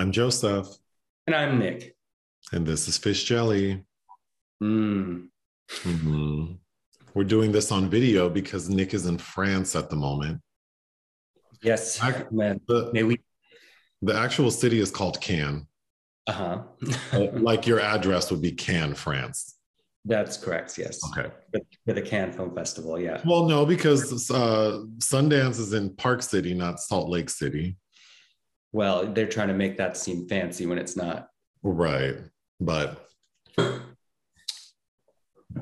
I'm Joseph. And I'm Nick. And this is Fish Jelly. Mm. Mm-hmm. We're doing this on video because Nick is in France at the moment. Yes, I, man. The, May we? The actual city is called Cannes. Uh-huh. like your address would be Cannes, France. That's correct. Yes. Okay. For the Cannes Film Festival, yeah. Well, no, because uh, Sundance is in Park City, not Salt Lake City. Well, they're trying to make that seem fancy when it's not. Right, but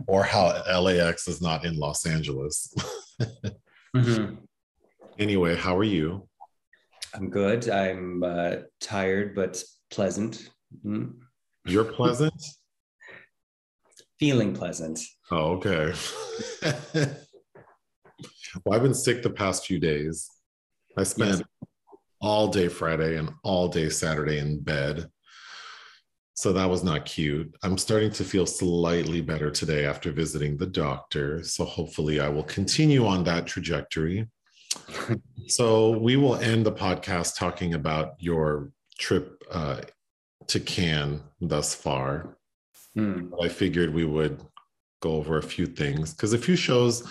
or how LAX is not in Los Angeles. mm-hmm. Anyway, how are you? I'm good. I'm uh, tired but pleasant. Mm. You're pleasant feeling pleasant. Oh, okay. well, I've been sick the past few days. I spent yes. All day Friday and all day Saturday in bed. So that was not cute. I'm starting to feel slightly better today after visiting the doctor. So hopefully I will continue on that trajectory. so we will end the podcast talking about your trip uh, to Cannes thus far. Mm. I figured we would go over a few things because a few shows.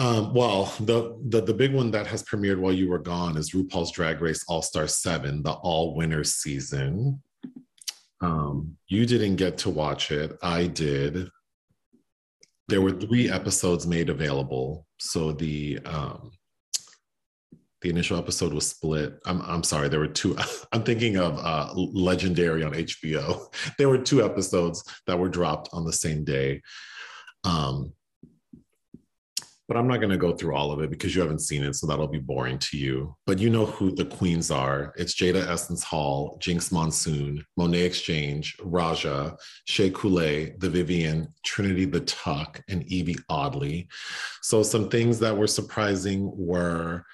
Um, well, the, the the big one that has premiered while you were gone is RuPaul's Drag Race All Star Seven, the all winners season. Um, you didn't get to watch it. I did. There were three episodes made available. So the um, the initial episode was split. I'm I'm sorry, there were two. I'm thinking of uh, Legendary on HBO. There were two episodes that were dropped on the same day. Um, but I'm not going to go through all of it because you haven't seen it, so that'll be boring to you. But you know who the queens are. It's Jaida Essence Hall, Jinkx Monsoon, Monét X Change, Raja, Shea Coulee, The Vivienne, Trinity the Tuck, and Yvie Oddly. So some things that were surprising were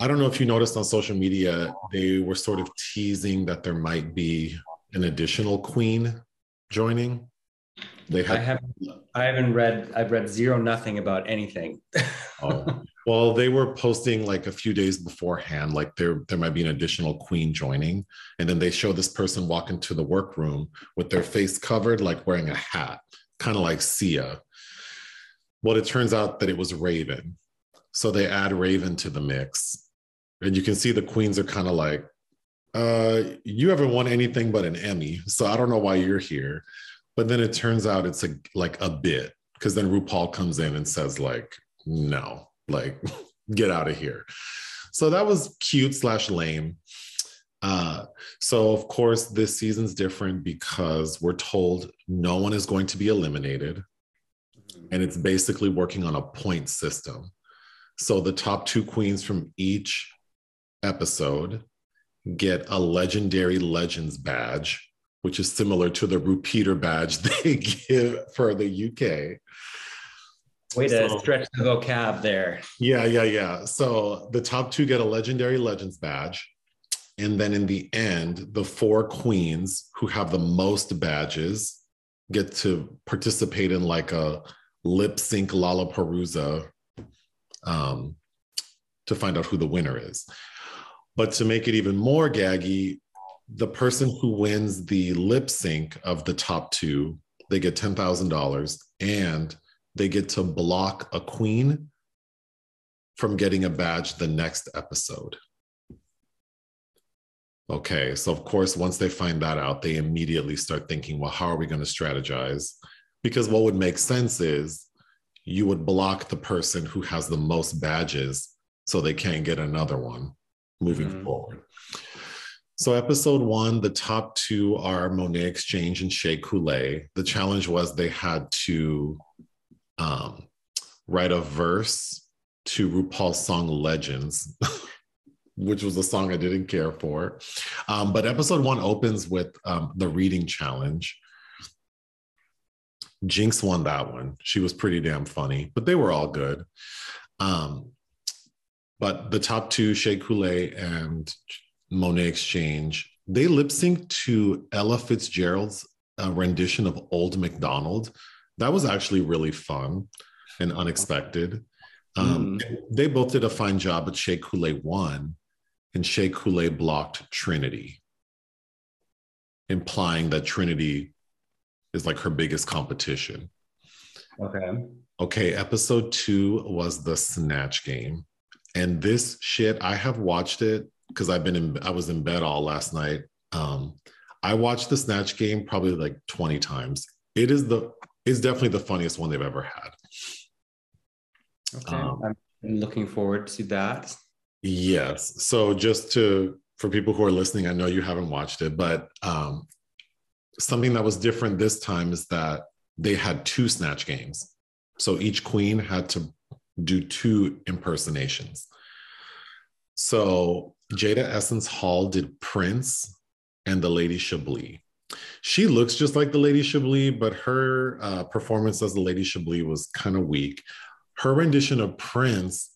I don't know if you noticed on social media, they were sort of teasing that there might be an additional queen joining. They had, I haven't, I haven't read, I've read zero, nothing about anything. oh. Well, they were posting like a few days beforehand, like there, there might be an additional queen joining. And then they show this person walk into the workroom with their face covered, like wearing a hat, kind of like Sia. Well, it turns out that it was Raven. So they add Raven to the mix and you can see the queens are kind of like uh you haven't won anything but an emmy so i don't know why you're here but then it turns out it's a like a bit because then rupaul comes in and says like no like get out of here. So that was cute slash lame. Uh, so of course this season's different because we're told no one is going to be eliminated and it's basically working on a point system. So the top two queens from each episode get a legendary legends badge, which is similar to the RuPeter badge they give for the UK. Way to so, stretch the vocab there. Yeah, yeah, yeah. So the top two get a legendary legends badge. And then in the end, the four queens who have the most badges get to participate in like a lip sync Lollapalooza um, to find out who the winner is. But to make it even more gaggy, the person who wins the lip sync of the top two, they get $10,000 and they get to block a queen from getting a badge the next episode. Okay, so of course, once they find that out, they immediately start thinking, well, how are we going to strategize? Because what would make sense is you would block the person who has the most badges so they can't get another one moving mm-hmm. forward. So, episode one, the top two are Monét X Change and Shea Coulee. The challenge was they had to um, write a verse to RuPaul's song Legends, which was a song I didn't care for. Um, but episode one opens with um, the reading challenge. Jinkx won that one. She was pretty damn funny, but they were all good. Um, but the top two, Shea Coulee and Monét X Change, they lip synced to Ella Fitzgerald's uh, rendition of Old MacDonald. That was actually really fun and unexpected. Um, mm. They both did a fine job, but Shea Coulee won. and Shea Coulee blocked Trinity, implying that Trinity is like her biggest competition. Okay. Okay, episode two was the Snatch Game. And this shit, I have watched it because I've been in, I was in bed all last night. Um, I watched the Snatch Game probably like 20 times. It is the, it's definitely the funniest one they've ever had. Okay. Um, I'm looking forward to that. Yes. So just to, for people who are listening, I know you haven't watched it, but um, something that was different this time is that they had two Snatch Games. So each queen had to do two impersonations. So Jaida Essence Hall did Prince and the Lady Chablis. She looks just like the Lady Chablis, but her uh, performance as the Lady Chablis was kind of weak. Her rendition of Prince,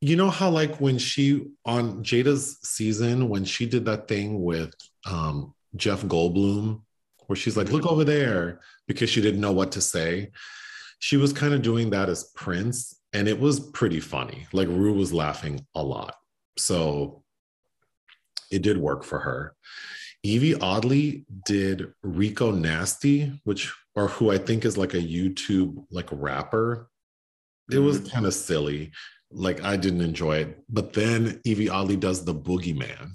you know how like when she on Jaida's season when she did that thing with um, Jeff Goldblum, where she's like, "Look over there," because she didn't know what to say she was kind of doing that as Prince, and it was pretty funny. Like Rue was laughing a lot. So it did work for her. Yvie Oddly did Rico Nasty, which or who I think is like a YouTube like rapper. It was mm-hmm. kind of silly. Like I didn't enjoy it. But then Yvie Oddly does the boogeyman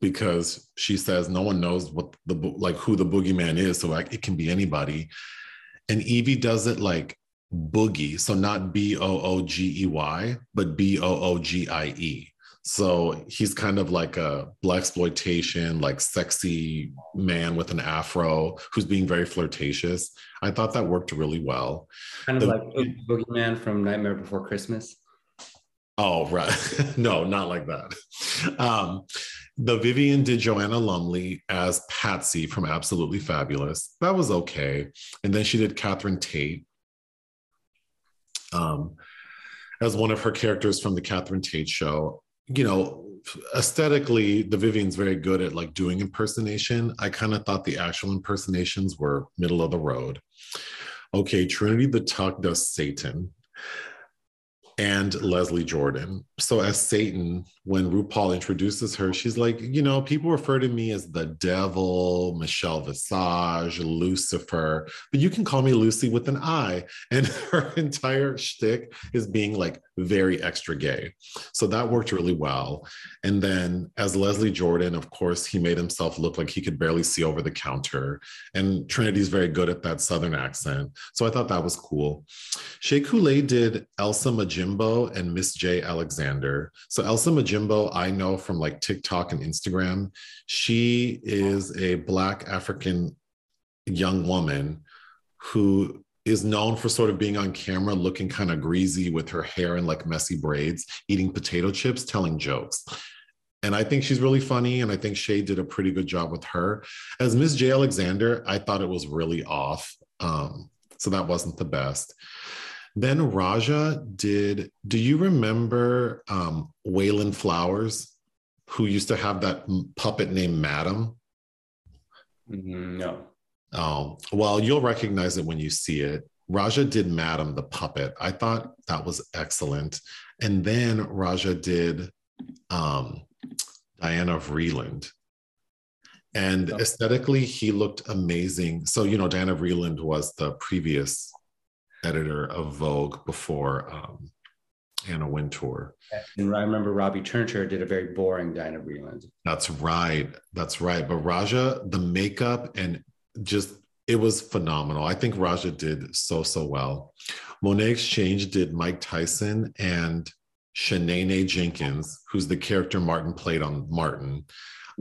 because she says no one knows what the like who the boogeyman is. So like it can be anybody. And Yvie does it like boogie. So not B O O G E Y, but B O O G I E. So he's kind of like a black exploitation, like sexy man with an afro who's being very flirtatious. I thought that worked really well. Kind of the, like Boogeyman from Nightmare Before Christmas. Oh, right. no, not like that. Um, the Vivienne did Joanna Lumley as Patsy from Absolutely Fabulous. That was okay. And then she did Catherine Tate um, as one of her characters from the Catherine Tate show. You know, aesthetically, the Vivienne's very good at like doing impersonation. I kind of thought the actual impersonations were middle of the road. Okay, Trinity the Tuck does Satan and Leslie Jordan. So, as Satan, when RuPaul introduces her, she's like, you know, people refer to me as the devil, Michelle Visage, Lucifer, but you can call me Lucy with an I. And her entire shtick is being like very extra gay. So that worked really well. And then as Leslie Jordan, of course, he made himself look like he could barely see over the counter. And Trinity's very good at that Southern accent. So I thought that was cool. Shea Coulee did Elsa Majimbo and Miss J. Alexander. So Elsa Majimbo, I know from like TikTok and Instagram. She is a Black African young woman who is known for sort of being on camera looking kind of greasy with her hair in like messy braids, eating potato chips, telling jokes. And I think she's really funny. And I think Shea did a pretty good job with her. As Miss J. Alexander, I thought it was really off. Um, so that wasn't the best. Then Raja did, do you remember um, Wayland Flowers, who used to have that puppet named Madam? Mm-hmm, no. Oh, well, you'll recognize it when you see it. Raja did Madam the puppet. I thought that was excellent. And then Raja did um, Diana Vreeland. And oh. aesthetically, he looked amazing. So, you know, Diana Vreeland was the previous editor of Vogue before um, Anna Wintour. And I remember Robbie Turner did a very boring Diana Vreeland. That's right. That's right. But Raja, the makeup and just it was phenomenal. I think Raja did so so well. Monét X Change did Mike Tyson and Shanae Jenkins, who's the character Martin played on Martin.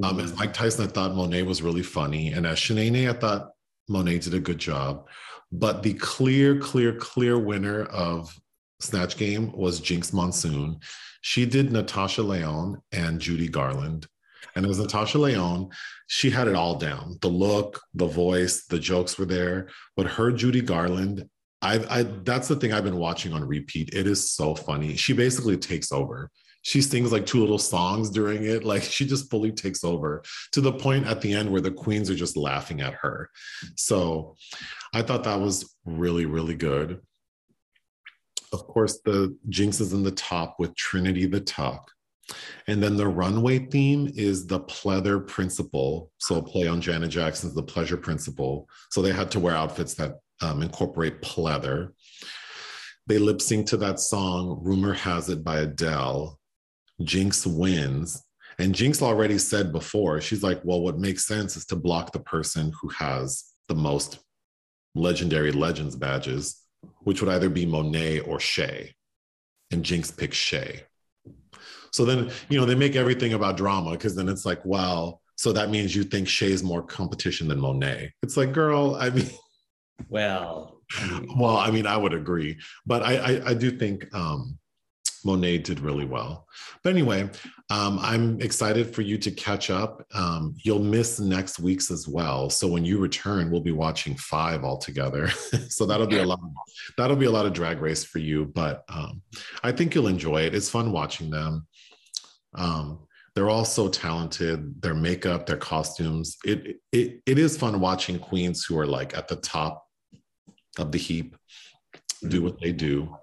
Um, as mm-hmm. Mike Tyson, I thought Monet was really funny, and as Shanae, I thought Monet did a good job. But the clear, clear, clear winner of Snatch Game was Jinkx Monsoon. She did Natasha Lyonne and Judy Garland. And as Natasha Lyonne, she had it all down the look, the voice, the jokes were there. But her Judy Garland, I, I that's the thing I've been watching on repeat. It is so funny. She basically takes over. She sings like two little songs during it. Like she just fully takes over to the point at the end where the queens are just laughing at her. So I thought that was really, really good. Of course, the Jinkx is in the top with Trinity the Tuck. And then the runway theme is the pleather principle. So play on Janet Jackson's The Pleasure Principle. So they had to wear outfits that um, incorporate pleather. They lip sync to that song, Rumor Has It by Adele. Jinkx wins. And Jinkx already said before, she's like, well, what makes sense is to block the person who has the most legendary legends badges, which would either be Monet or Shea. And Jinkx picks Shea. So then, you know, they make everything about drama because then it's like, well, so that means you think Shea's more competition than Monet. It's like, girl, I mean, well, well, I mean, I would agree, but I, I, I do think um, Monet did really well. But anyway, um, I'm excited for you to catch up. Um, you'll miss next week's as well. So when you return, we'll be watching five all together. so that'll be a lot. That'll be a lot of drag race for you. But um, I think you'll enjoy it. It's fun watching them. Um, they're all so talented. Their makeup, their costumes. It it it is fun watching queens who are like at the top of the heap do what they do.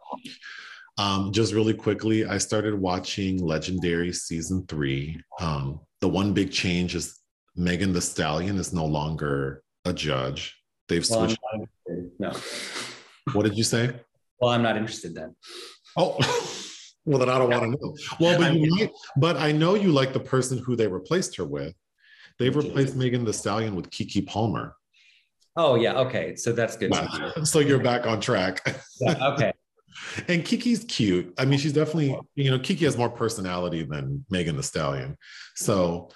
Um, just really quickly, I started watching Legendary season three. Um, the one big change is Megan Thee Stallion is no longer a judge. They've well, switched. No. What did you say? Well, I'm not interested then. Oh, well, then I don't want to know. Well, but you might, but I know you like the person who they replaced her with. They've replaced Megan Thee Stallion with Keke Palmer. Oh yeah, okay. So that's good. so you're back on track. yeah, okay. And Keke's cute. I mean, she's definitely, you know, Keke has more personality than Megan Thee Stallion. So,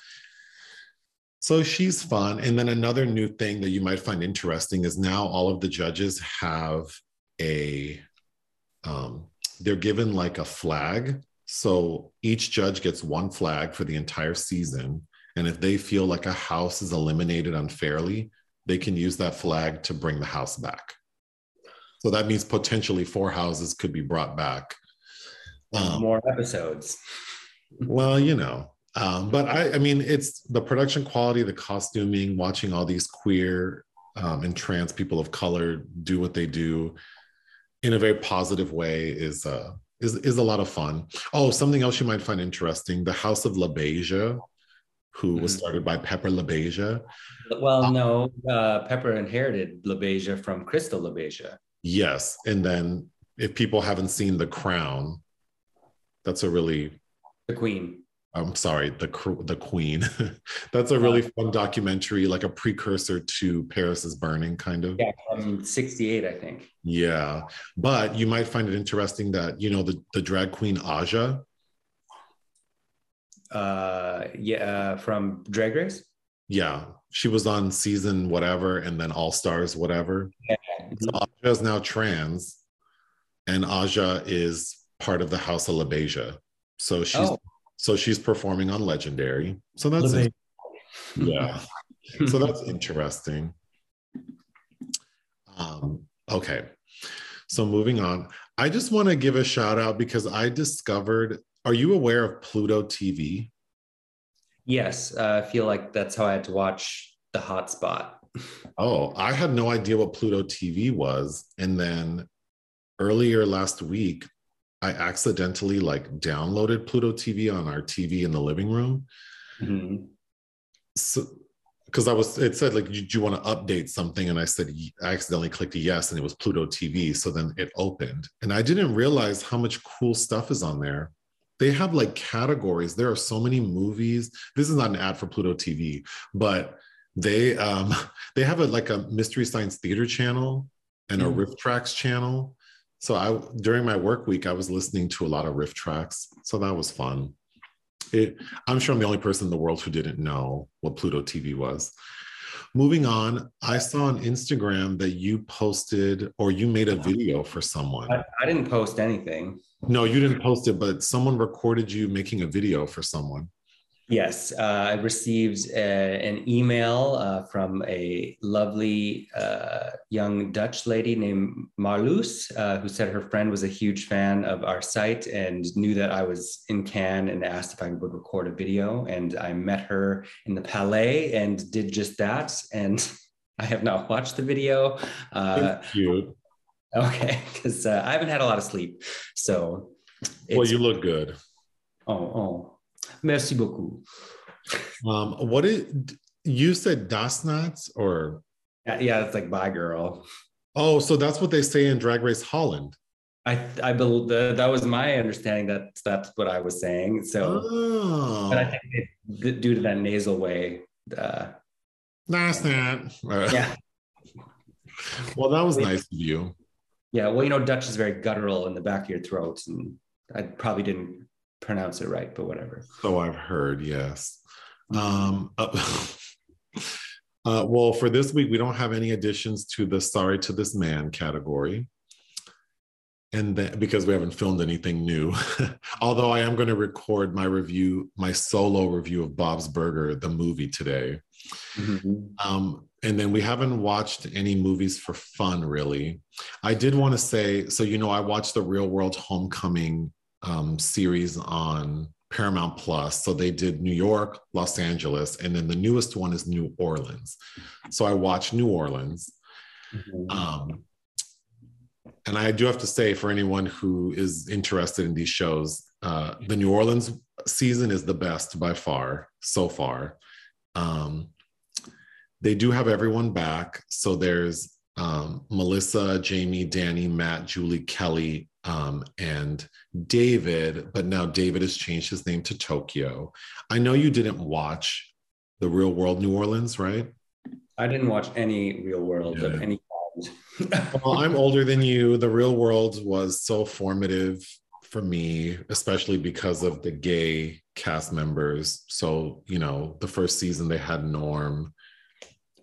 so she's fun. And then another new thing that you might find interesting is now all of the judges have a, um, they're given like a flag. So each judge gets one flag for the entire season. And if they feel like a house is eliminated unfairly, they can use that flag to bring the house back. So that means potentially four houses could be brought back. Um, More episodes. well, you know, um, but I, I mean, it's the production quality, the costuming, watching all these queer um, and trans people of color do what they do in a very positive way is uh, is is a lot of fun. Oh, something else you might find interesting: the House of LaBeija, who mm-hmm. was started by Pepper LaBeija. Well, um, no, uh, Pepper inherited LaBeija from Crystal LaBeija. Yes. And then if people haven't seen The Crown, that's a really The Queen. I'm sorry, the the Queen. that's a really fun documentary, like a precursor to Paris is Burning, kind of. Yeah, from '68, I think. Yeah, but you might find it interesting that you know the the drag queen Aja. Uh, yeah, uh, from Drag Race. Yeah, she was on season whatever, and then All Stars whatever. Yeah, so Aja is now trans, and Aja is part of the House of LaBeija. So she's oh. So she's performing on Legendary. So that's it. yeah. so that's interesting. Um, okay. So moving on, I just want to give a shout out because I discovered. Are you aware of Pluto TV? Yes, uh, I feel like that's how I had to watch the hotspot Oh, I had no idea what Pluto TV was. And then earlier last week, I accidentally like downloaded Pluto TV on our TV in the living room. Mm-hmm. So, because I was, it said like, do you want to update something? And I said, I accidentally clicked a yes, and it was Pluto TV. So then it opened, and I didn't realize how much cool stuff is on there. They have like categories. There are so many movies. This is not an ad for Pluto TV, but they um they have a like a mystery science theater channel and mm. a RiffTrax channel so i during my work week i was listening to a lot of RiffTrax. so that was fun. It i'm sure i'm the only person in the world who didn't know what pluto tv was. Moving on i saw on instagram that you posted or you made a video for someone. I, I didn't post anything. No you didn't post it but someone recorded you making a video for someone Yes, uh, I received a, uh, an email uh, from a lovely uh, young Dutch lady named Marloes, uh, who said her friend was a huge fan of our site and knew that I was in Cannes and asked if I would record a video. And I met her in the Palais and did just that. And I have not watched the video. Uh, cute. Okay, because I haven't had a lot of sleep. So, well, you look good. Oh, oh Merci beaucoup. Um, what did you said das Nuts or Yeah, yeah, it's like bye girl. oh, so that's what they say in Drag Race Holland. I I believe the, that was my understanding that that's what I was saying. So, Oh, but I think it, due to that nasal way, uh, Nut. Uh, yeah, Well, that was nice of you. yeah. Well, you know, Dutch is very guttural in the back of your throat, and I probably didn't pronounce it right, but whatever. So I've heard, yes. Um, uh, uh, well, for this week, we don't have any additions to the Sorry to This Man category. And then, because we haven't filmed anything new, although I am going to record my review, my solo review of Bob's Burger, the movie today. Um, and then we haven't watched any movies for fun, really. I did want to say so, you know, I watched the Real World Homecoming um, series on Paramount Plus. So they did New York, Los Angeles, and then the newest one is New Orleans. So I watched New Orleans. Mhm. Um, and I do have to say, for anyone who is interested in these shows, uh, the New Orleans season is the best by far so far. Um, they do have everyone back. So there's um, Melissa, Jamie, Danny, Matt, Julie, Kelly, um, and David. But now David has changed his name to Tokyo. I know you didn't watch the Real World New Orleans, right? I didn't watch any Real World of any kind. well, I'm older than you. The real world was so formative for me, especially because of the gay cast members. So, you know, the first season they had Norm.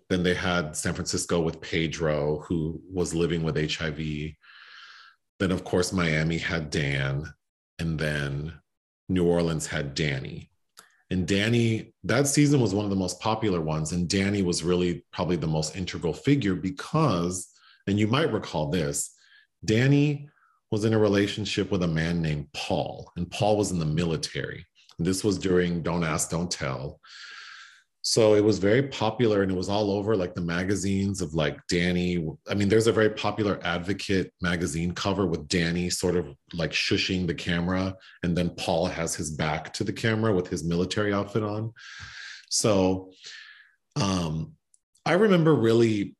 Then they had San Francisco with Pedro, who was living with HIV. Then, of course, Miami had Dan. And then New Orleans had Danny. And Danny, that season was one of the most popular ones. And Danny was really probably the most integral figure because, and you might recall this, Danny was in a relationship with a man named Paul, and Paul was in the military. This was during Don't Ask, Don't Tell. So it was very popular and it was all over like the magazines of like Danny. I mean, there's a very popular advocate magazine cover with Danny sort of like shushing the camera, and then Paul has his back to the camera with his military outfit on. So um, I remember really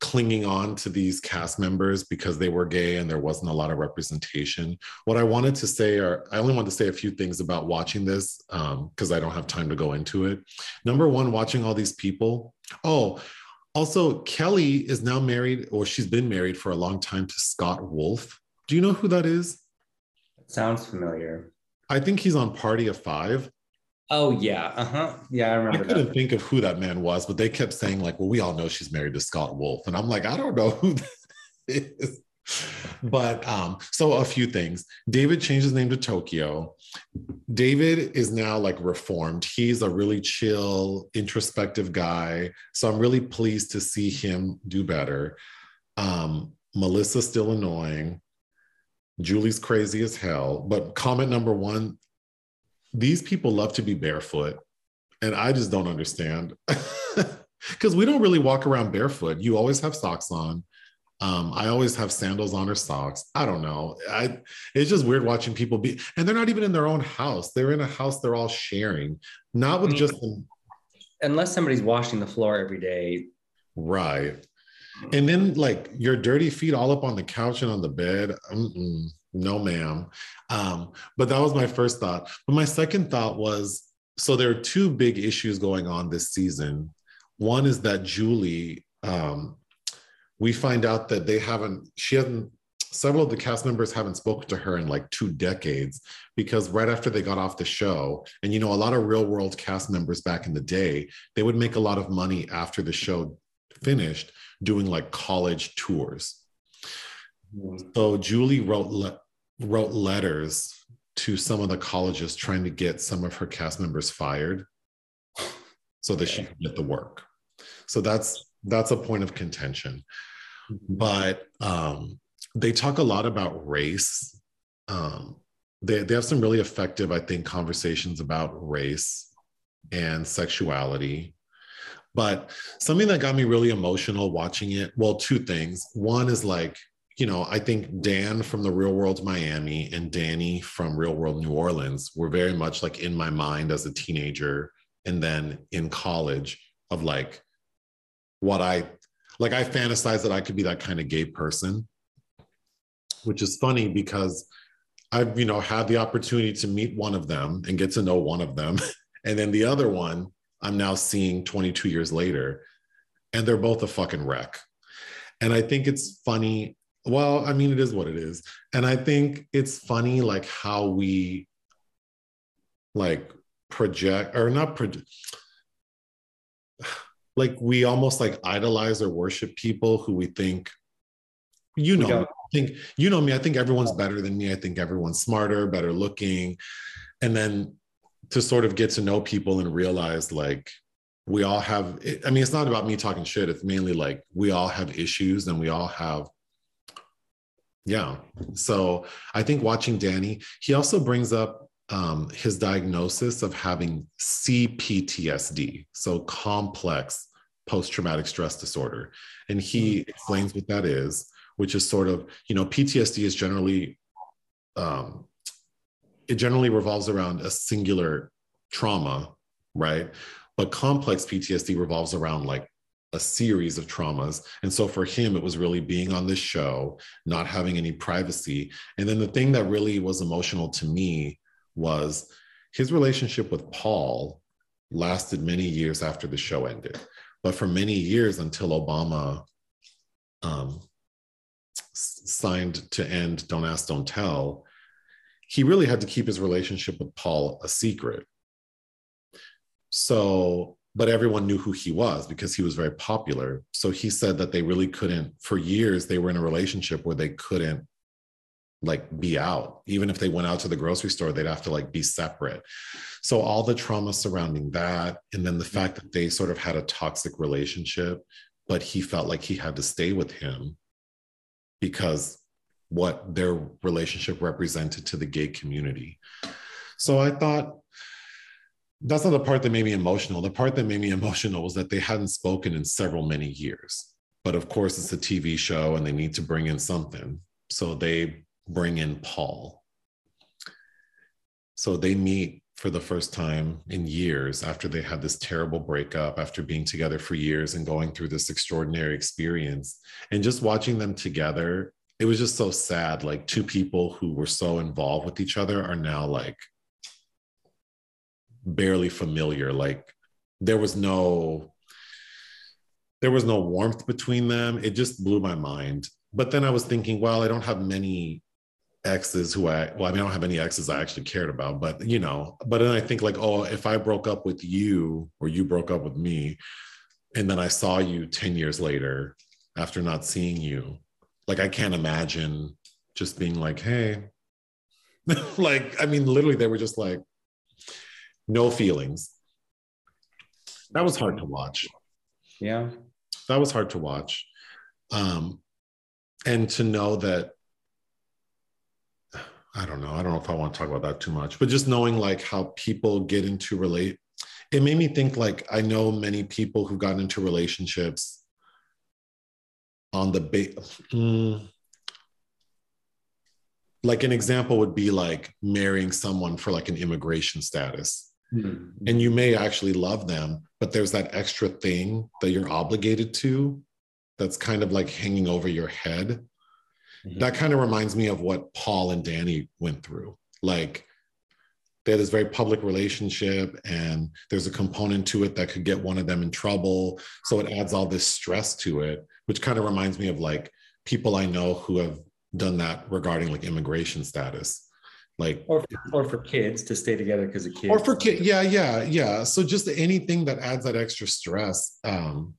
clinging on to these cast members because they were gay and there wasn't a lot of representation. What I wanted to say, or I only want to say a few things about watching this um, because I don't have time to go into it. Number one, watching all these people. Oh, also, Kelly is now married, or she's been married for a long time to Scott Wolf. Do you know who that is? Sounds familiar. I think he's on Party of Five. Oh yeah, uh huh. Yeah, I remember. I couldn't that. think of who that man was, but they kept saying, like, well, we all know she's married to Scott Wolf. And I'm like, I don't know who that is. But um, so a few things. David changed his name to Tokyo. David is now like reformed. He's a really chill, introspective guy. So I'm really pleased to see him do better. Um, Melissa's still annoying. Julie's crazy as hell. But comment number one these people love to be barefoot. And I just don't understand because we don't really walk around barefoot. You always have socks on. Um, I always have sandals on or socks. I don't know. I it's just weird watching people be, and they're not even in their own house. They're in a house they're all sharing, not with I mean- just Unless somebody's washing the floor every day. right. And then like your dirty feet all up on the couch and on the bed. Mm-mm, no, ma'am. Um, but that was my first thought. But my second thought was so there are two big issues going on this season. One is that Julie, um, we find out that they haven't, she hasn't, several of the cast members haven't spoken to her in like two decades because right after they got off the show, and you know, a lot of real world cast members back in the day, they would make a lot of money after the show finished doing like college tours. So Julie wrote le- wrote letters to some of the colleges trying to get some of her cast members fired so that she could get the work. So that's that's a point of contention. But um, they talk a lot about race. Um, they, they have some really effective, I think, conversations about race and sexuality. But something that got me really emotional watching it, well, two things. One is like, you know, I think Dan from the real world Miami and Danny from real world New Orleans were very much like in my mind as a teenager and then in college of like what I like I fantasized that I could be that kind of gay person, which is funny because I've you know had the opportunity to meet one of them and get to know one of them, and then the other one I'm now seeing 22 years later, and they're both a fucking wreck. And I think it's funny. Well, I mean, it is what it is, and I think it's funny like how we like project or not project like we almost like idolize or worship people who we think you know I think you know me i think everyone's better than me i think everyone's smarter better looking. And then to sort of get to know people and realize like we all have i mean it's not about me talking shit it's mainly like we all have issues and we all have yeah so i think watching danny he also brings up um, his diagnosis of having CPTSD, so complex post traumatic stress disorder. And he mm. explains what that is, which is sort of, you know, PTSD is generally, um, it generally revolves around a singular trauma, right? But complex PTSD revolves around like a series of traumas. And so for him, it was really being on this show, not having any privacy. And then the thing that really was emotional to me was his relationship with Paul lasted many years after the show ended. But for many years until Obama um, signed to end Don't Ask, Don't Tell, he really had to keep his relationship with Paul a secret. So, but everyone knew who he was because he was very popular. So he said that they really couldn't, for years, they were in a relationship where they couldn't like be out. Even if they went out to the grocery store they'd have to like be separate. So all the trauma surrounding that and then the mm-hmm. fact that they sort of had a toxic relationship but he felt like he had to stay with him because what their relationship represented to the gay community. So i thought that's not the part that made me emotional the part that made me emotional was that they hadn't spoken in several many years but of course it's a tv show and they need to bring in something so they bring in Paul. So they meet for the first time in years after they had this terrible breakup, after being together for years and going through this extraordinary experience. And just watching them together, it was just so sad. Like two people who were so involved with each other are now like barely familiar. Like there was no there was no warmth between them. It just blew my mind. But then I was thinking, well, I don't have many exes who I well, I mean, I don't have any exes I actually cared about, but you know, but then I think like, oh, if I broke up with you or you broke up with me, and then I saw you 10 years later after not seeing you, like I can't imagine just being like, hey, like, I mean, literally, they were just like, no feelings. That was hard to watch. Yeah. That was hard to watch. Um, and to know that I don't know. I don't know if I want to talk about that too much, but just knowing like how people get into relate, it made me think like I know many people who've gotten into relationships on the ba- mm, like an example would be like marrying someone for like an immigration status. Mm-hmm. And you may actually love them, but there's that extra thing that you're obligated to that's kind of like hanging over your head Mm-hmm. That kind of reminds me of what Paul and Danny went through. Like they had this very public relationship, and there's a component to it that could get one of them in trouble. So it adds all this stress to it, which kind of reminds me of like people I know who have done that regarding like immigration status like or for, or for kids to stay together because of kids or for kids yeah yeah yeah so just anything that adds that extra stress um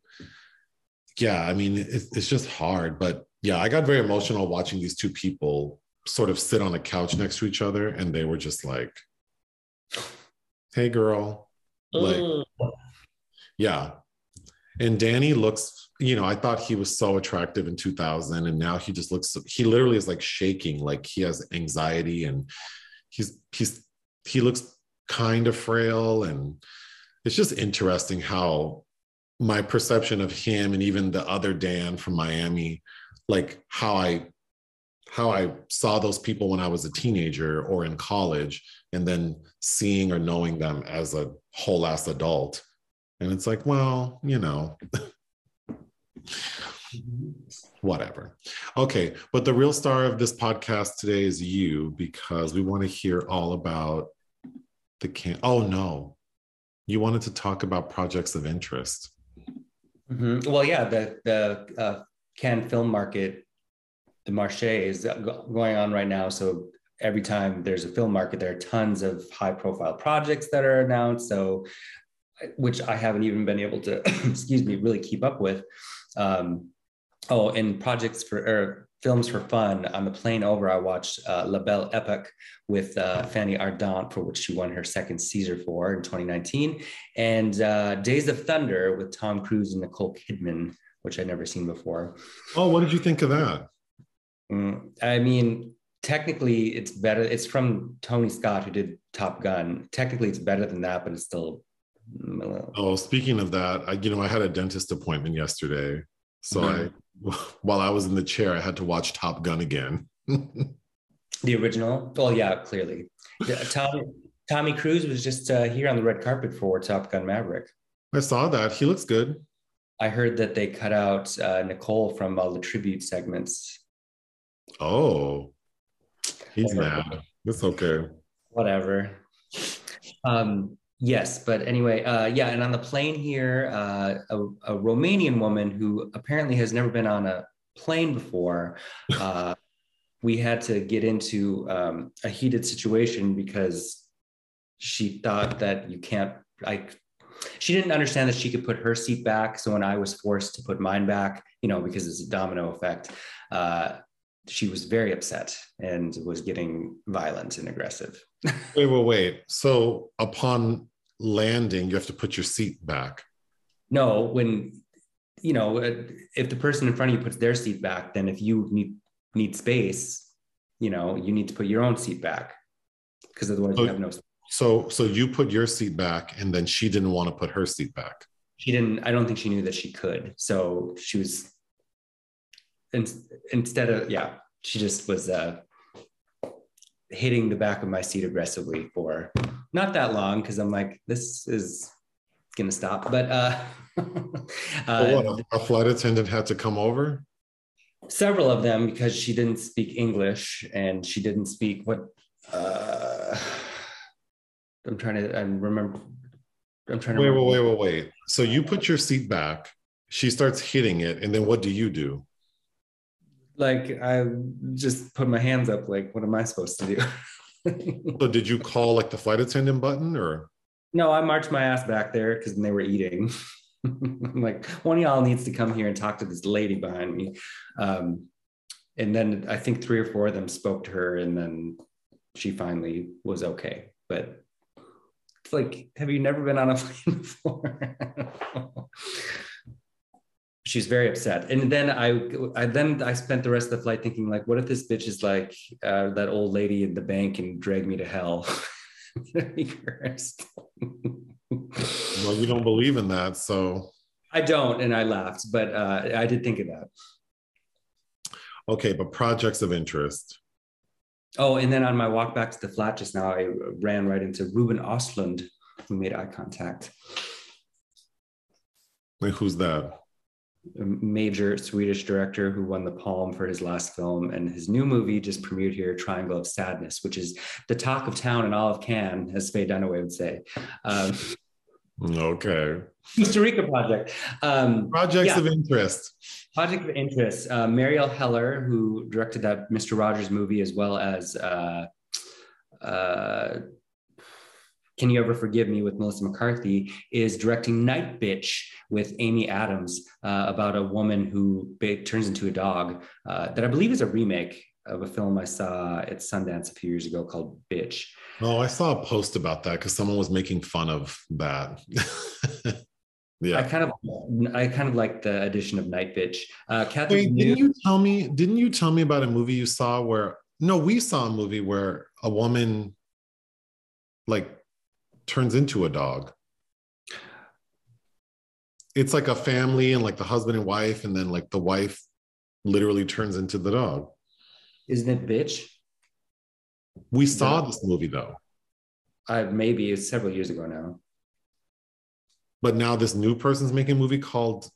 yeah i mean it, it's just hard but yeah, I got very emotional watching these two people sort of sit on a couch next to each other and they were just like, hey, girl. Like, mm. yeah. And Danny looks, you know, I thought he was so attractive in 2000 and now he just looks, he literally is like shaking, like he has anxiety and he's, he's, he looks kind of frail. And it's just interesting how my perception of him and even the other Dan from Miami like how I how I saw those people when I was a teenager or in college, and then seeing or knowing them as a whole ass adult. And it's like, well, you know, whatever. Okay. But the real star of this podcast today is you because we want to hear all about the can. Oh, no. You wanted to talk about projects of interest. Mm-hmm. Well, yeah, the, the uh, Cannes film market, the Marche is going on right now. So every time there's a film market, there are tons of high profile projects that are announced. So, which I haven't even been able to, excuse me, really keep up with. Um, oh, and projects for or films for fun. On the plane over, I watched uh, La Belle Epoque with uh, Fanny Ardant, for which she won her second Caesar for in 2019, and uh, Days of Thunder with Tom Cruise and Nicole Kidman, which I'd never seen before. Oh, what did you think of that? Mm, I mean, technically, it's better. It's from Tony Scott, who did Top Gun. Technically, it's better than that, but it's still. Oh, speaking of that, I you know I had a dentist appointment yesterday, so mm-hmm. I while I was in the chair, I had to watch Top Gun again. the original? Oh, yeah, clearly. Tommy, Tommy Cruise was just uh, here on the red carpet for Top Gun Maverick. I saw that. He looks good. I heard that they cut out uh, Nicole from all the tribute segments. Oh, he's Whatever. mad. It's okay. Whatever. Um, Yes, but anyway, uh, yeah, and on the plane here, uh, a, a, Romanian woman who apparently has never been on a plane before. Uh, we had to get into um, a heated situation because she thought that you can't I, she didn't understand that she could put her seat back so when i was forced to put mine back you know because it's a domino effect uh, she was very upset and was getting violent and aggressive wait wait wait so upon landing, you have to put your seat back. No, when you know, if the person in front of you puts their seat back, then if you need need space, you know, you need to put your own seat back because otherwise so, you have no. Space. So, so you put your seat back, and then she didn't want to put her seat back. She didn't. I don't think she knew that she could. So she was. In, instead of yeah, she just was uh, hitting the back of my seat aggressively for not that long because I'm like, this is gonna stop. But uh, uh what, a flight attendant had to come over. Several of them because she didn't speak English and she didn't speak what. Uh, I'm trying to. I remember. I'm trying to. Wait, wait, wait, wait, wait. So you put your seat back. She starts hitting it, and then what do you do? like I just put my hands up, like, what am I supposed to do? so did you call like the flight attendant button or? No, I marched my ass back there because they were eating. I'm like, one of y'all needs to come here and talk to this lady behind me. Um, and then I think three or four of them spoke to her, and then she finally was okay. But it's like, have you never been on a plane before? she's very upset. And then I, I then i spent the rest of the flight thinking like what if this bitch is like uh, that old lady in the bank and drag me to hell? Well you don't believe in that so. I don't and i laughed but uh, i did think of that. Okay but projects of interest. Oh and then on my walk back to the flat just now i ran right into ruben ostlund who made eye contact. Wait, who's that major Swedish director who won the Palm for his last film, and his new movie just premiered here, Triangle of Sadness, which is the talk of town in all of Cannes, as Faye Dunaway would say. Um, okay. Costa Rica project. Um, Projects yeah. of interest. Project of interest. Uh, Marielle Heller, who directed that Mr. Rogers movie, as well as uh, uh, can You Ever Forgive Me with Melissa McCarthy is directing Night Bitch with Amy Adams uh, about a woman who turns into a dog uh, that I believe is a remake of a film I saw at Sundance a few years ago called Bitch. Oh, I saw a post about that because someone was making fun of that. yeah, I kind of, I kind of like the addition of Night Bitch. Uh, Catherine, Wait, didn't you tell me? Didn't you tell me about a movie you saw where? No, we saw a movie where a woman, like turns into a dog. It's like a family and like the husband and wife, and then like the wife literally turns into the dog. Isn't it bitch? We saw this movie though. Uh, maybe it's several years ago now. But now this new person's making a movie called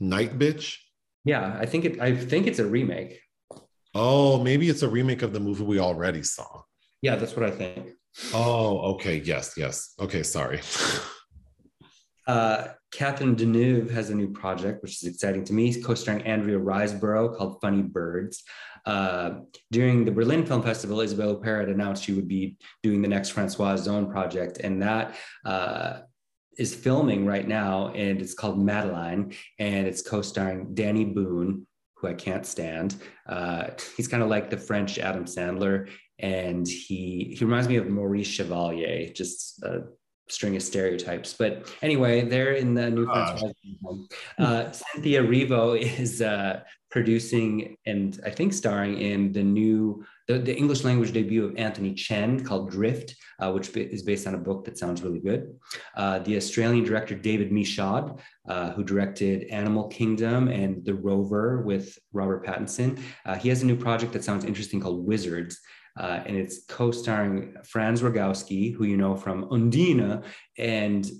Night Bitch. Yeah, I think it. I think it's a remake. Oh, maybe it's a remake of the movie we already saw. Yeah, that's what I think. Oh, okay. Yes, yes. Okay, sorry. Uh, Catherine Deneuve has a new project, which is exciting to me, co-starring Andrea Riseborough called Funny Birds. Uh, during the Berlin Film Festival, Isabelle Huppert announced she would be doing the next Francoise Ozon project, and that uh, is filming right now, and it's called Madeline, and it's co-starring Dany Boon, who I can't stand. Uh, he's kind of like the French Adam Sandler, and he he reminds me of Maurice Chevalier, just a string of stereotypes. But anyway, they're in the new Francoise. Uh, Cynthia Erivo is uh, producing and I think starring in the new the, the English language debut of Anthony Chen called Drift, uh, which is based on a book that sounds really good. Uh, the Australian director David Michôd, uh, who directed Animal Kingdom and The Rover with Robert Pattinson, uh, he has a new project that sounds interesting called Wizards. Uh, and it's co-starring Franz Rogowski, who you know from Undine, and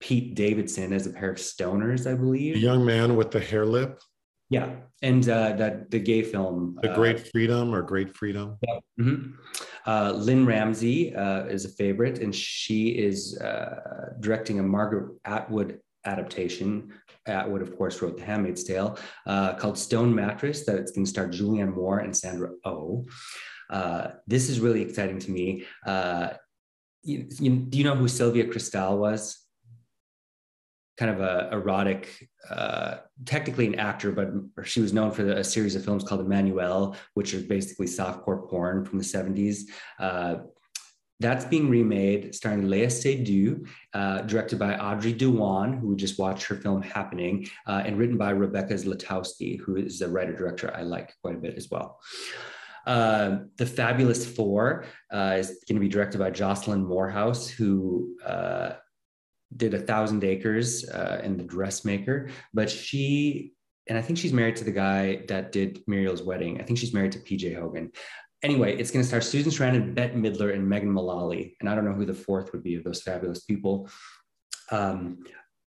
Pete Davidson as a pair of stoners, I believe. The young man with the hair lip. Yeah, and uh, that the gay film, The Great uh, Freedom or Great Freedom. Yeah. Mm-hmm. Uh, Lynne Ramsay uh, is a favorite, and she is uh, directing a Margaret Atwood adaptation. Atwood, of course, wrote The Handmaid's Tale, uh, called Stone Mattress. That it's going to star Julianne Moore and Sandra Oh. This is really exciting to me. You, you, do you know who Sylvia Kristel was? kind of a erotic, uh, technically an actor, but she was known for the, a series of films called Emmanuelle, which are basically softcore porn from the 70s. Uh, that's being remade, starring Léa Seydoux, uh, directed by Audrey Diwan, who just watched her film Happening, uh, and written by Rebecca Zlotowski, who is a writer director I like quite a bit as well. Uh, the Fabulous Four uh, is going to be directed by Jocelyn Moorhouse, who uh, did a thousand acres uh, in the dressmaker. But she and i think she's married to the guy that did muriel's wedding. I think she's married to pj hogan. Anyway it's going to star susan sarandon bette midler and megan mullally. And i don't know who the fourth would be of those fabulous people. Um,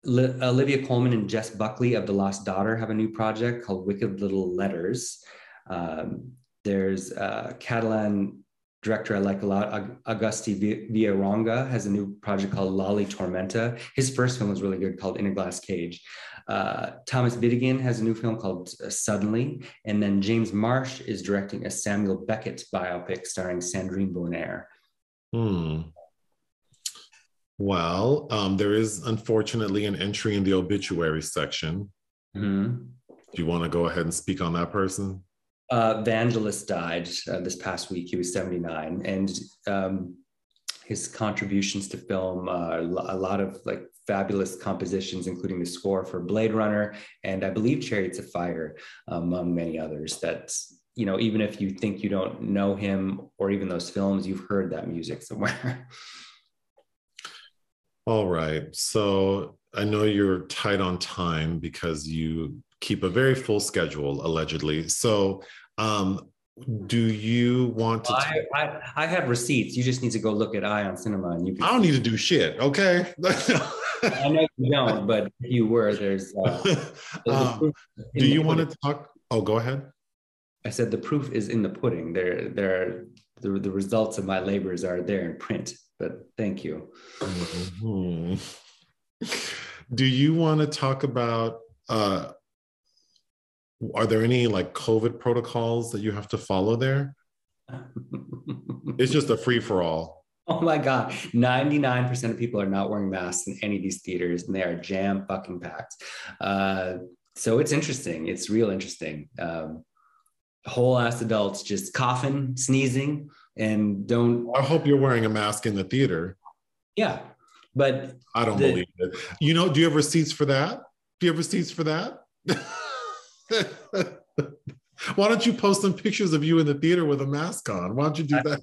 olivia Colman and jess buckley of the lost daughter have a new project called wicked little letters. Um, there's uh, catalan director I like a lot, Agustí Villaronga, has a new project called Loli Tormenta. His first film was really good called In a Glass Cage. Uh, Thomas Bidegain has a new film called uh, Suddenly. And then James Marsh is directing a Samuel Beckett biopic starring Sandrine Bonnaire. Hmm. Well, um, there is unfortunately an entry in the obituary section. Mm-hmm. Do you want to go ahead and speak on that person? Uh, Vangelis died uh, this past week. He was 79, and um, his contributions to film, uh, a lot of like fabulous compositions, including the score for Blade Runner and I believe Chariots of Fire, among many others. That you know, even if you think you don't know him or even those films, you've heard that music somewhere. All right. So I know you're tight on time because you keep a very full schedule allegedly. So, um, do you want to? I, I, I, have receipts. You just need to go look at Ion Cinema, and you. Can I don't need to do shit. Okay. I know you don't, but if you were, there's. Uh, there's um, do you want to talk? Oh, go ahead. I said the proof is in the pudding. There, there are the, the results of my labors are there in print. But thank you. Mm-hmm. Do you want to talk about uh, are there any like COVID protocols that you have to follow there? it's just a free for all. Oh my God. 99% of people are not wearing masks in any of these theaters and they are jam fucking packed. Uh, so it's interesting. It's real interesting. Um, whole ass adults just coughing, sneezing, and don't. I hope you're wearing a mask in the theater. Yeah. But I don't the... believe it. You know, do you have receipts for that? Do you have receipts for that? Why don't you post some pictures of you in the theater with a mask on? Why don't you do that?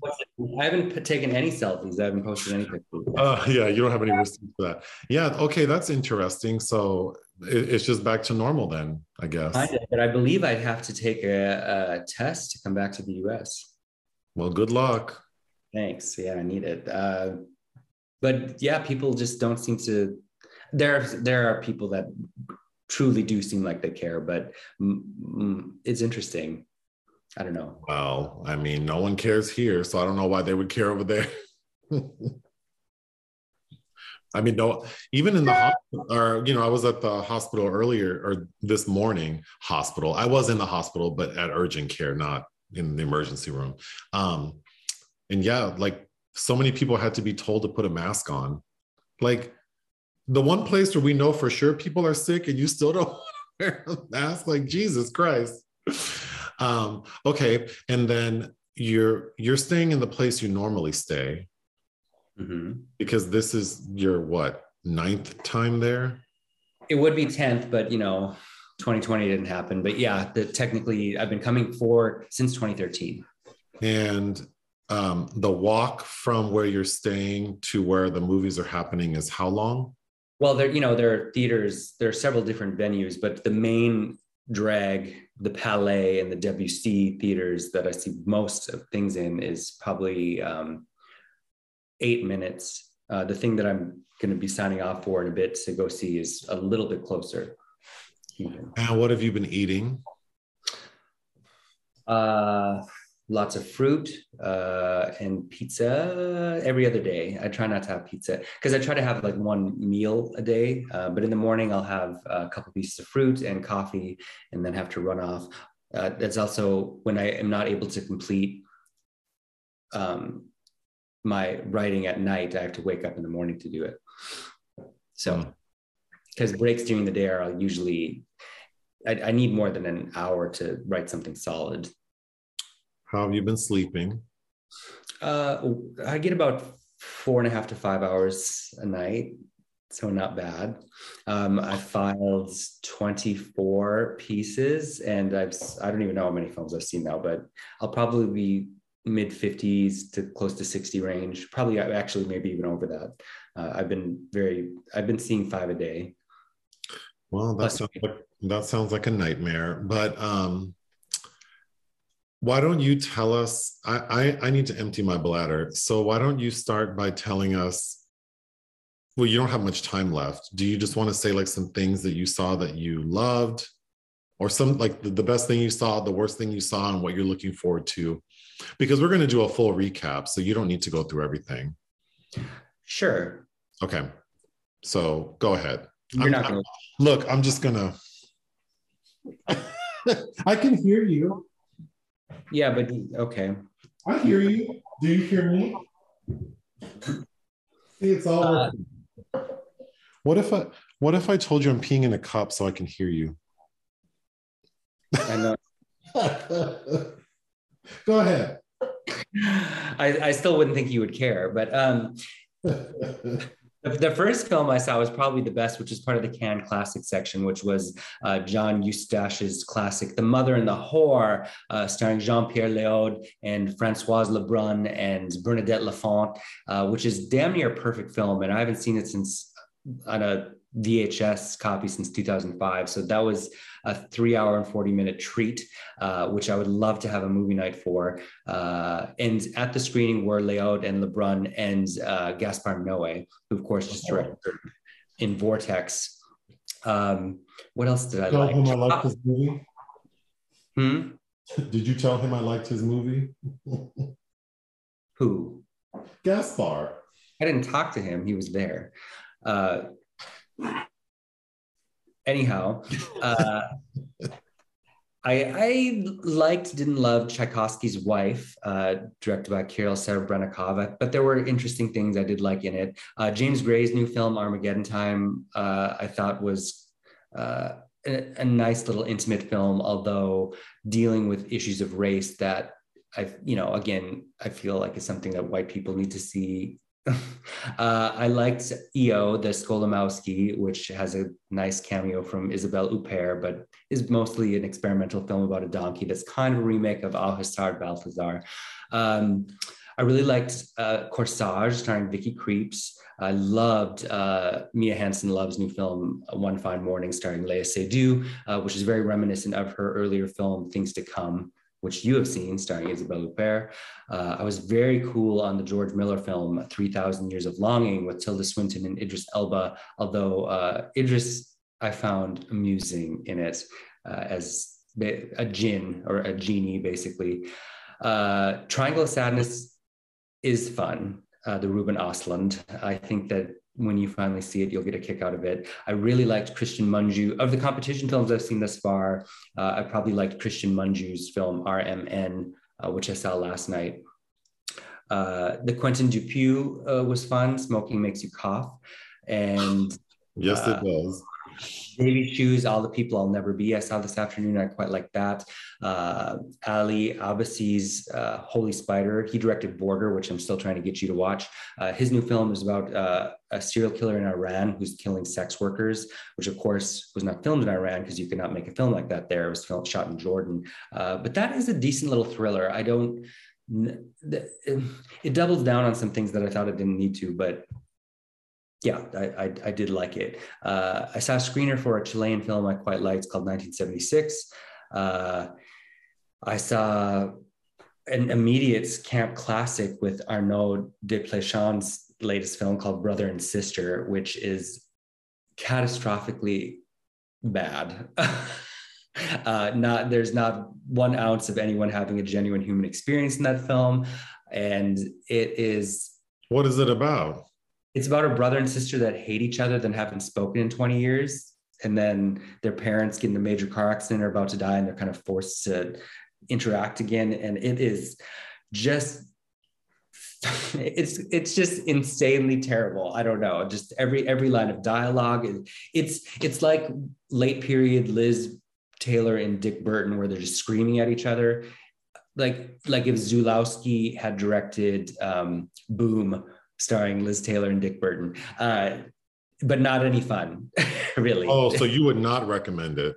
I haven't taken any selfies. I haven't posted any pictures. Uh, yeah, you don't have any receipts for that. Yeah, okay, that's interesting. So it, it's just back to normal then, I guess. I but I believe I'd have to take a, a, test to come back to the US. Well, good luck. Thanks. Yeah, I need it. Uh, but yeah, people just don't seem to. There, there are people that truly do seem like they care, but mm, it's interesting. I don't know. Well, I mean, no one cares here, so I don't know why they would care over there. I mean, no, even in the hospital, or you know, I was at the hospital earlier or this morning. Hospital. I was in the hospital, but at urgent care, not in the emergency room. Um, and yeah, like so many people had to be told to put a mask on. Like the one place where we know for sure people are sick, and you still don't wear a mask. Like Jesus Christ. Um, okay, and then you're you're staying in the place you normally stay mm-hmm. because this is your what ninth time there it would be 10th but you know 2020 didn't happen but yeah the, technically i've been coming for since 2013 and um, the walk from where you're staying to where the movies are happening is how long well there you know there are theaters there are several different venues but the main drag the palais and the wc theaters that i see most of things in is probably um, eight minutes. Uh, the thing that I'm going to be signing off for in a bit to go see is a little bit closer. And what have you been eating? Uh, lots of fruit uh, and pizza every other day. I try not to have pizza because I try to have like one meal a day. Uh, but in the morning, I'll have a couple pieces of fruit and coffee and then have to run off. Uh, that's also when I am not able to complete um, my writing at night, I have to wake up in the morning to do it. So, because hmm. breaks during the day are usually, I, I, need more than an hour to write something solid. How have you been sleeping? Uh, I get about four and a half to five hours a night. So not bad. Um, I filed 24 pieces and I've, I don't even know how many films I've seen now, but I'll probably be mid 50s to close to 60 range probably actually maybe even over that uh, i've been very i've been seeing five a day well that sounds like that sounds like a nightmare but um why don't you tell us I, I i need to empty my bladder so why don't you start by telling us well you don't have much time left do you just want to say like some things that you saw that you loved or some like the, the best thing you saw the worst thing you saw and what you're looking forward to because we're going to do a full recap. So you don't need to go through everything. Sure. Okay. So go ahead. You're I'm, not going to look. I'm just going to. I can hear you. Yeah, but okay. I hear you. Do you hear me? See, it's all. Uh, what if I? What if I told you I'm peeing in a cup so I can hear you? I know. Go ahead. I, I still wouldn't think you would care, but um, the, first film I saw was probably the best, which is part of the Cannes Classic section, which was uh, John Eustache's classic, The Mother and the Whore, uh, starring Jean-Pierre Léaud and Françoise Lebrun and Bernadette Lafont, uh, which is damn near perfect film. And I haven't seen it since on a VHS copy since 2005. So that was a three hour and 40 minute treat, uh, which I would love to have a movie night for. Uh, and at the screening were Léaud and Lebrun and uh, Gaspar Noé, who of course just directed in Vortex. Um, what else did I tell like? him I liked his movie? Hmm? Did you tell him I liked his movie? Who? Gaspar. I didn't talk to him. He was there. Uh, anyhow, uh, I, I liked, didn't love Tchaikovsky's wife, uh, directed by Kirill Serebrennikov, but there were interesting things I did like in it. Uh, James Gray's new film, Armageddon Time, uh, I thought was uh, a, a, nice little intimate film, although dealing with issues of race that I, you know, again, I feel like is something that white people need to see uh, I liked EO, the Skolimowski, which has a nice cameo from Isabelle Huppert, but is mostly an experimental film about a donkey that's kind of a remake of Au Hasard Balthazar. Um, I really liked uh, Corsage, starring Vicky Krieps. I loved uh, Mia Hansen Love's new film, One Fine Morning, starring Léa Seydoux, uh, which is very reminiscent of her earlier film, Things to Come, which you have seen, starring Isabelle Huppert. Uh, I was very cool on the George Miller film, 3,000 Years of Longing, with Tilda Swinton and Idris Elba, although uh, Idris I found amusing in it uh, as a jinn or a genie, basically. Uh, Triangle of Sadness is fun, uh, the Ruben Östlund. I think that when you finally see it, you'll get a kick out of it. I really liked Cristian Mungiu. Of the competition films I've seen thus far, uh, I probably liked Cristian Mungiu's film RMN, uh, which I saw last night. Uh, the Quentin Dupieux uh, was fun. Smoking makes you cough, and yes, it uh, does. Baby Shoes, All the People I'll Never Be. I saw this afternoon. I quite like that. Uh, Ali Abbasi's uh, Holy Spider. He directed Border, which I'm still trying to get you to watch. Uh, his new film is about uh, a serial killer in Iran who's killing sex workers, which of course was not filmed in Iran because you could not make a film like that there. It was filmed, shot in Jordan. Uh, but that is a decent little thriller. I don't. It doubles down on some things that I thought it didn't need to, but yeah, I, I, I, did like it. Uh, I saw a screener for a Chilean film I quite liked called 1976. Uh, I saw an immediate camp classic with Arnaud Desplechin's latest film called Brother and Sister, which is catastrophically bad. uh, not there's not one ounce of anyone having a genuine human experience in that film, and it is. What is it about? It's about a brother and sister that hate each other then haven't spoken in 20 years. And then their parents get in a major car accident are about to die and they're kind of forced to interact again. And it is just it's it's just insanely terrible. I don't know. Just every every line of dialogue. It's it's like late period liz taylor and dick burton where they're just screaming at each other. Like like if zulawski had directed um, boom starring Liz Taylor and Dick Burton. Uh, but not any fun, really. Oh, so you would not recommend it?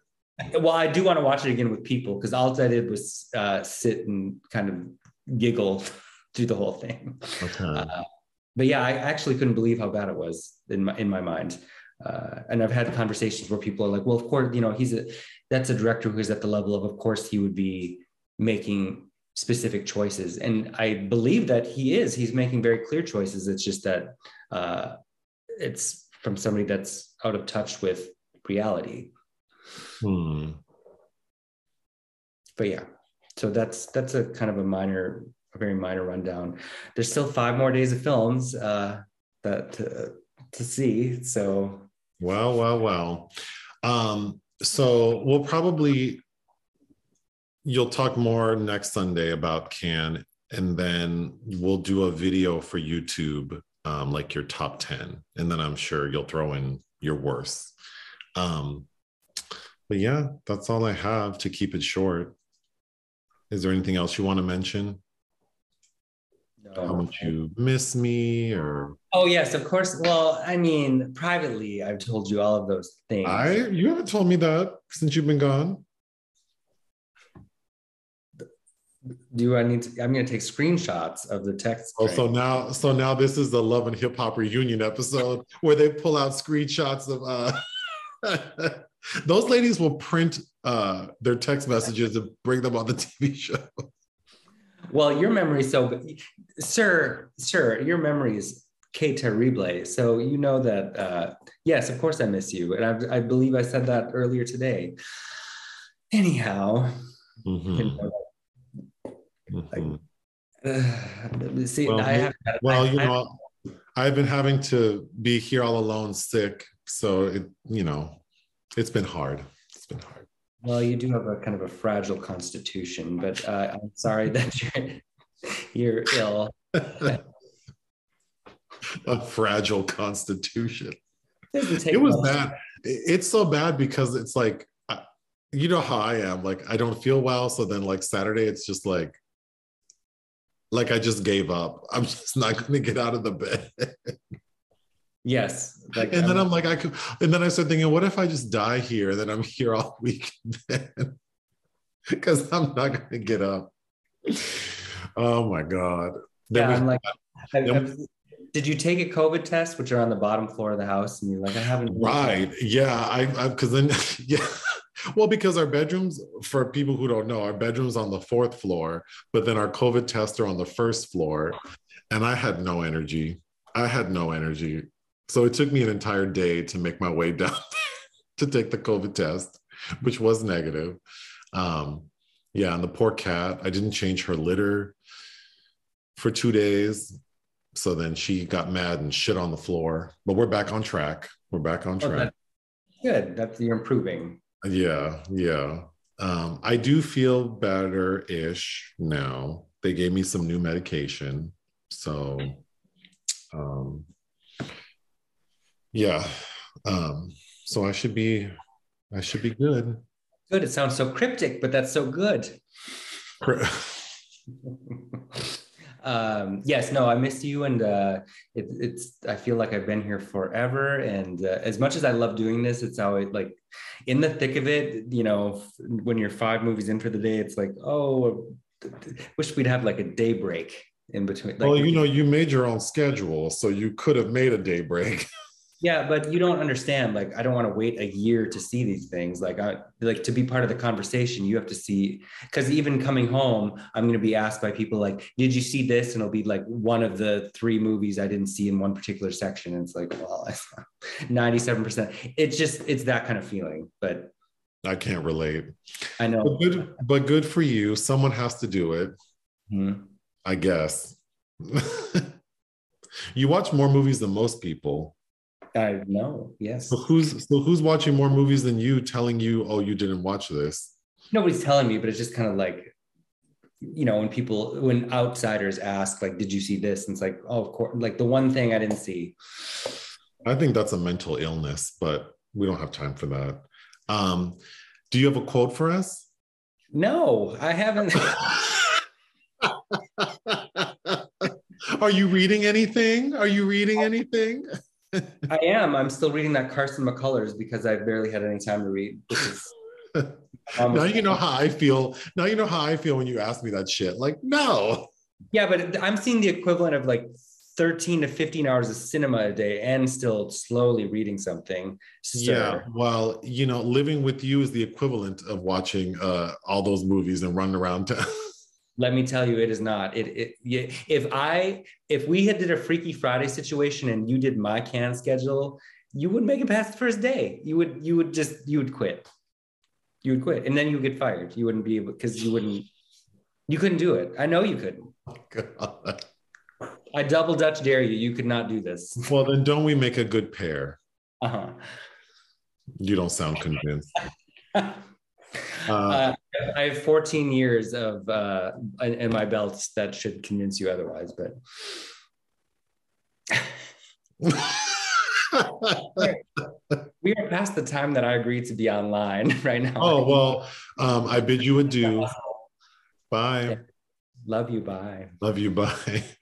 well, I do want to watch it again with people because all I did was uh, sit and kind of giggle through the whole thing. Okay. Uh, but yeah, I actually couldn't believe how bad it was in my in my mind. Uh, and I've had conversations where people are like, "Well, of course, you know, he's a that's a director who's at the level of, of course, he would be making specific choices. And I believe that he is. He's making very clear choices. It's just that uh, it's from somebody that's out of touch with reality. Hmm. But yeah, so that's that's a kind of a minor, a very minor rundown. There's still five more days of films uh, that to, to see. So well, well, well. Um, so we'll probably you'll talk more next Sunday about Cannes, and then we'll do a video for YouTube, um, like your top 10. And then I'm sure you'll throw in your worst. Um, but yeah, that's all I have to keep it short. Is there anything else you want to mention? No. How much you miss me or Oh yes, of course. Well, I mean, privately, I've told you all of those things. I you haven't told me that since you've been gone. Do I need to? I'm going to take screenshots of the text. Oh, so now, so now this is the Love and Hip Hop reunion episode where they pull out screenshots of. uh Those ladies will print uh their text messages and bring them on the TV show. Well, your memory so good, sir, sir. Your memory is que terrible. So you know that. uh Yes, of course I miss you, and I, I believe I said that earlier today. Anyhow. Mm-hmm. Mm-hmm. Uh, see, well, I have, well I, you know, I've been having to be here all alone, sick. So it, you know, it's been hard. It's been hard. Well, you do have a kind of a fragile constitution, but uh, I'm sorry that you're you're ill. a fragile constitution. It was bad. It's so bad because it's like, you know how I am. Like I don't feel well, so then like Saturday, it's just like like I just gave up. I'm just not going to get out of the bed. yes. Like, and then I'm like, I could, and then I started thinking, what if I just die here? Then I'm here all week because I'm not going to get up. Oh my God. yeah, I'm like, I, I, did you take a COVID test, which are on the bottom floor of the house? And you're like, I haven't. Right. Yeah. I, because then, yeah. Well, because our bedrooms, for people who don't know, our bedrooms on the fourth floor, but then our COVID tests are on the first floor. And I had no energy. I had no energy. So it took me an entire day to make my way down to take the COVID test, which was negative. Um, yeah, and the poor cat, I didn't change her litter for two days. So then she got mad and shit on the floor. But we're back on track. We're back on oh, track. good. That's you're improving. Yeah, yeah. Um, I do feel better ish now. They gave me some new medication. So um yeah. Um, so I should be I should be good. Good. It sounds so cryptic, but that's so good. um, yes, no, I miss you, and uh, it, it's. I feel like I've been here forever, and uh, as much as I love doing this, it's always like in the thick of it. You know, when you're five movies in for the day, it's like, oh, wish we'd have like a day break in between. Like, well, you know, you made your own schedule, so you could have made a day break. yeah but you don't understand like i don't want to wait a year to see these things like i like to be part of the conversation you have to see because even coming home i'm going to be asked by people like did you see this? And it'll be like one of the three movies i didn't see in one particular section and it's like well 97% it's just it's that kind of feeling but i can't relate. I know. But good, but good for you someone has to do it. Mm-hmm. i guess. You watch more movies than most people I know. Yes. So who's so who's watching more movies than you, telling you, "Oh, you didn't watch this"? Nobody's telling me, but it's just kind of like, you know, when people, when outsiders ask, like, "Did you see this?" and it's like, "Oh, of course." Like the one thing I didn't see. I think that's a mental illness, but we don't have time for that. Um, do you have a quote for us? No, I haven't. Are you reading anything? Are you reading anything? I am. I'm still reading that Carson McCullers because I've barely had any time to read. now you know how I feel. Now you know how I feel when you ask me that shit. Like, no. Yeah, but I'm seeing the equivalent of like 13 to 15 hours of cinema a day and still slowly reading something. So. Yeah. Well, you know, living with you is the equivalent of watching uh, all those movies and running around town. let me tell you it is not. It, it if i if we had did a freaky friday situation and you did my Cannes schedule you wouldn't make it past the first day. You would you would just you would quit. You would quit. And then you would get fired. You wouldn't be able because you wouldn't you couldn't do it. I know you couldn't. God. i double dutch dare you. You could not do this. Well then don't we make a good pair? Uh-huh. You don't sound convinced. Uh, I have 14 years of uh, in, my belts that should convince you otherwise, but. we are past the time that I agreed to be online right now. Oh well, um, I bid you adieu. Bye. Love you. Bye. Love you. Bye.